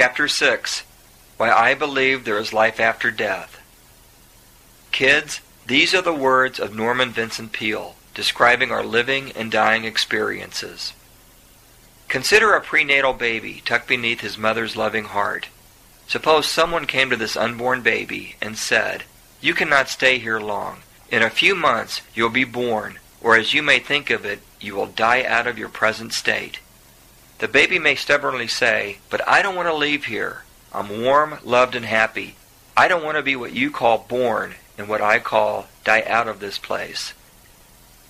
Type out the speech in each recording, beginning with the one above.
Chapter 6 Why I Believe There is Life After Death. Kids, these are the words of Norman Vincent Peale describing our living and dying experiences. Consider a prenatal baby tucked beneath his mother's loving heart. Suppose someone came to this unborn baby and said, You cannot stay here long. In a few months you will be born, or as you may think of it, you will die out of your present state. The baby may stubbornly say, But I don't want to leave here. I'm warm, loved, and happy. I don't want to be what you call born and what I call die out of this place.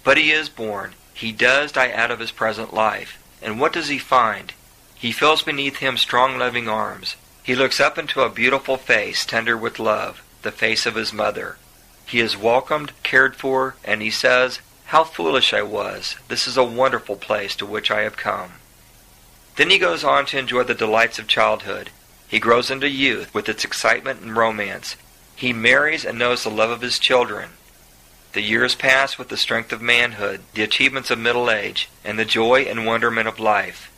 But he is born. He does die out of his present life. And what does he find? He feels beneath him strong loving arms. He looks up into a beautiful face, tender with love, the face of his mother. He is welcomed, cared for, and he says, How foolish I was. This is a wonderful place to which I have come. Then he goes on to enjoy the delights of childhood. He grows into youth with its excitement and romance. He marries and knows the love of his children. The years pass with the strength of manhood, the achievements of middle age, and the joy and wonderment of life.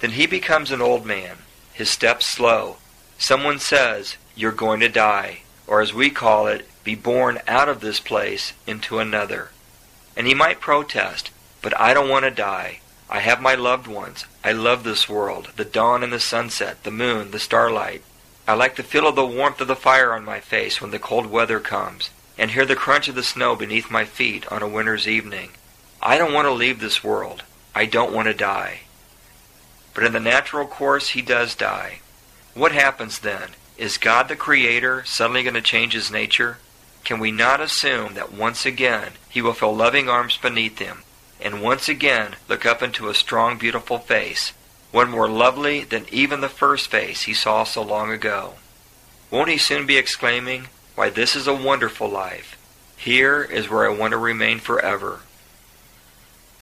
Then he becomes an old man, his steps slow. Someone says, You're going to die, or as we call it, be born out of this place into another. And he might protest, But I don't want to die. I have my loved ones. I love this world, the dawn and the sunset, the moon, the starlight. I like the feel of the warmth of the fire on my face when the cold weather comes and hear the crunch of the snow beneath my feet on a winter's evening. I don't want to leave this world. I don't want to die. But in the natural course, he does die. What happens then? Is God the Creator suddenly going to change his nature? Can we not assume that once again he will feel loving arms beneath him, and once again look up into a strong, beautiful face, one more lovely than even the first face he saw so long ago? Won't he soon be exclaiming, why, this is a wonderful life. Here is where I want to remain forever.